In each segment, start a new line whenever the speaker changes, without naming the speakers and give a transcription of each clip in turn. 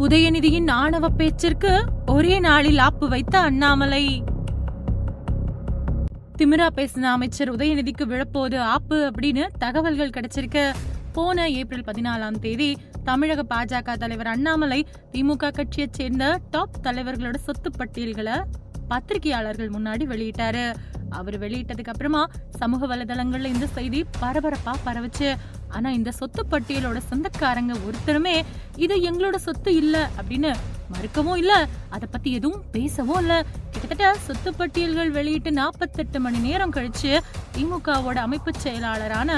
உதயநிதியின் ஆணவ பேச்சிற்கு ஒரே நாளில் ஆப்பு வைத்த அண்ணாமலை. திமிரா பேசின அமைச்சர் உதயநிதிக்கு விழப்போது ஆப்பு அப்படின்னு தகவல்கள் கிடைச்சிருக்கு. போன ஏப்ரல் பதினாலாம் தேதி தமிழக பாஜக தலைவர் அண்ணாமலை திமுக கட்சியை சேர்ந்த டாப் தலைவர்களோட சொத்து பட்டியல்களை பத்திரிகையாளர்கள் முன்னாடி வெளியிட்டாரு. அவர் வெளியிட்டதுக்கு அப்புறமா சமூக வலைதளங்கள்ல இந்த செய்தி பரபரப்பா பரவுச்சு. ஆனா இந்த சொத்து பட்டியலோட சொந்தக்காரங்க ஒருத்தருமே இது எங்களோட சொத்து இல்ல அப்படின்னு மறுக்கவும் இல்ல அத பத்தி எதுவும் பேசவும் இல்ல. கிட்டத்தட்ட சொத்து பட்டியல்கள் வெளியிட்டு நாற்பத்தெட்டு மணி நேரம் கழிச்சு திமுகவோட அமைப்பு செயலாளரான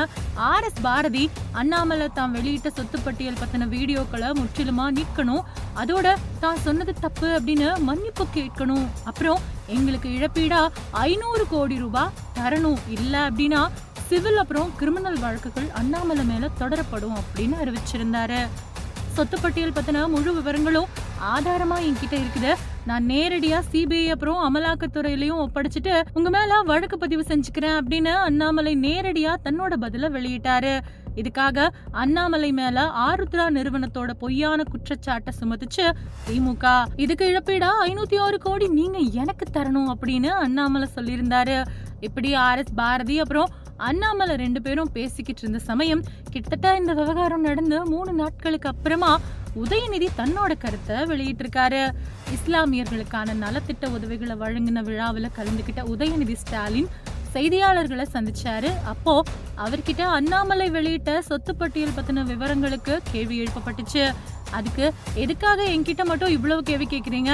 ஆர் எஸ் பாரதி அண்ணாமலை தான் வெளியிட்ட சொத்து பட்டியல் பத்தின வீடியோக்களை முற்றிலுமா நிற்கணும் அதோட தான் சொன்னது தப்பு அப்படின்னு மன்னிப்பு கேட்கணும். அப்புறம் எங்களுக்கு இழப்பீடா ஐநூறு கோடி ரூபாய் தரணும். இல்ல அப்படின்னா சிவில் அப்புறம் கிரிமினல் வழக்குகள் அண்ணாமலை மேல தொடரப்படும் அப்படின்னு அறிவிச்சிருந்தாரு. சொத்து பட்டியல் பத்தின முழு விவரங்களும் ஆதாரமா என்கிட்ட இருக்குது. நான் நேரடியா சிபிஐ அப்புறம் அமலாக்கத்துறையிலயும் ஒப்படைச்சிட்டு உங்க மேல வழக்கு பதிவு செஞ்சுக்கிறேன் அப்படின்னு அண்ணாமலை நேரடியா தன்னோட பதில வெளியிட்டாரு. இதுக்காக அண்ணாமலை மேல ஆருத்ரா நிறுவனத்தோட பொய்யான குற்றச்சாட்டை சுமத்துச்சு திமுக. இதுக்கு இழப்பீடா ஐநூத்தி ஆறு கோடி நீங்க எனக்கு தரணும் அப்படின்னு அண்ணாமலை சொல்லியிருந்தாரு. இப்படி ஆர் எஸ் பாரதி அப்புறம் அண்ணாமலை ரெண்டு பேரும் பேசிக்கிட்டு இருந்த சமயம் கிட்டத்தட்ட இந்த விவகாரம் நடந்து மூணு நாட்களுக்கு அப்புறமா உதயநிதி தன்னோட கருத்தை வெளியிட்டிருக்காரு. இஸ்லாமியர்களுக்கான நலத்திட்ட உதவிகளை வழங்கின விழாவில் கலந்துகிட்ட உதயநிதி ஸ்டாலின் செய்தியாளர்களை சந்திச்சாரு. அப்போ அவர்கிட்ட அண்ணாமலை வெளியிட்ட சொத்து பட்டியல் பத்தின விவரங்களுக்கு கேள்வி எழுப்பப்பட்டுச்சு. அதுக்கு எதுக்காக என்கிட்ட மட்டும் இவ்வளவு கேள்வி கேட்குறீங்க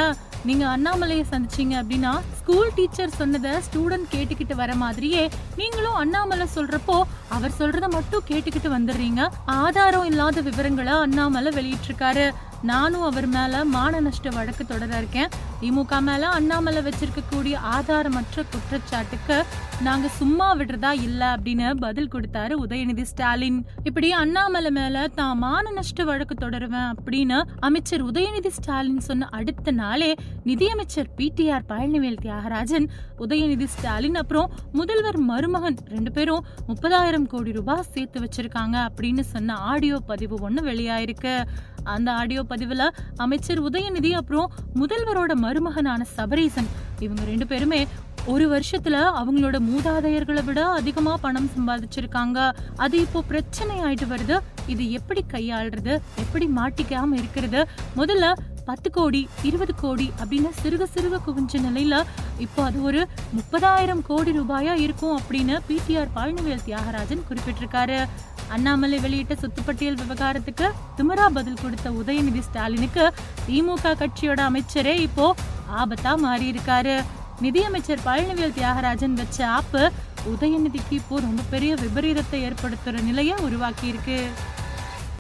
நீங்கள் அண்ணாமலையை சந்திச்சீங்க அப்படின்னா ஸ்கூல் டீச்சர் சொன்னதை ஸ்டூடெண்ட் கேட்டுக்கிட்டு வர மாதிரியே நீங்களும் அண்ணாமலை சொல்கிறப்போ அவர் சொல்கிறத மட்டும் கேட்டுக்கிட்டு வந்துடுறீங்க. ஆதாரம் இல்லாத விவரங்களை அண்ணாமலை வெளியிட்டிருக்காரு. நானும் அவர் மேலே மான நஷ்ட வழக்கு தொடர இருக்கேன். திமுக மேல அண்ணாமலை வச்சிருக்க கூடிய ஆதாரமற்ற குற்றச்சாட்டுக்கு நாங்க சும்மா விடுறதா இல்ல அப்படின்னு பதில் கொடுத்தாரு உதயநிதி ஸ்டாலின். இப்படி அண்ணாமலை மேல தான் மான நஷ்ட வழக்கு தொடருவேன் அப்படின்னு அமைச்சர் உதயநிதி ஸ்டாலின் சொன்ன அடுத்த நாளே நிதியமைச்சர் பிடிஆர் பழனிவேல் தியாகராஜன் உதயநிதி ஸ்டாலின் அப்புறம் முதல்வர் மருமகன் ரெண்டு பேரும் முப்பதாயிரம் கோடி ரூபாய் சேர்த்து வச்சிருக்காங்க அப்படின்னு சொன்ன ஆடியோ பதிவு ஒண்ணு வெளியாயிருக்கு. அந்த ஆடியோ பதிவுல அமைச்சர் உதயநிதி அப்புறம் முதல்வரோட மருமகனான சபரீசன். இவங்க ரெண்டு பேருமே ஒரு வருஷத்துல அவங்களோட மூதாதையர்களை விட அதிகமா பணம் சம்பாதிச்சிருக்காங்க. அது இப்போ பிரச்சனை ஆயிட்டு வருது. இது எப்படி கையாளுறது? எப்படி மாட்டிக்காம இருக்கிறது? முதல்ல பத்து கோடி இருபது கோடி அப்படின்னு சிறுக சிறுக குவிஞ்ச நிலையில இப்போ அது ஒரு முப்பதாயிரம் கோடி ரூபாயா இருக்கும் அப்படின்னு பிடிஆர் பழனிவேல் தியாகராஜன் குறிப்பிட்டிருக்காரு. அண்ணாமலை வெளியிட்ட சொத்துப்பட்டியல் விவகாரத்துக்கு திமிரா பதில் கொடுத்த உதயநிதி ஸ்டாலினுக்கு திமுக கட்சியோட அமைச்சரே இப்போ ஆபத்தா மாறி இருக்காரு நிதியமைச்சர் பழனிவேல் தியாகராஜன் வச்ச ஆப்பு உதயநிதிக்கு இப்போ ரொம்ப பெரிய விபரீதத்தை ஏற்படுத்துற நிலையை உருவாக்கி இருக்கு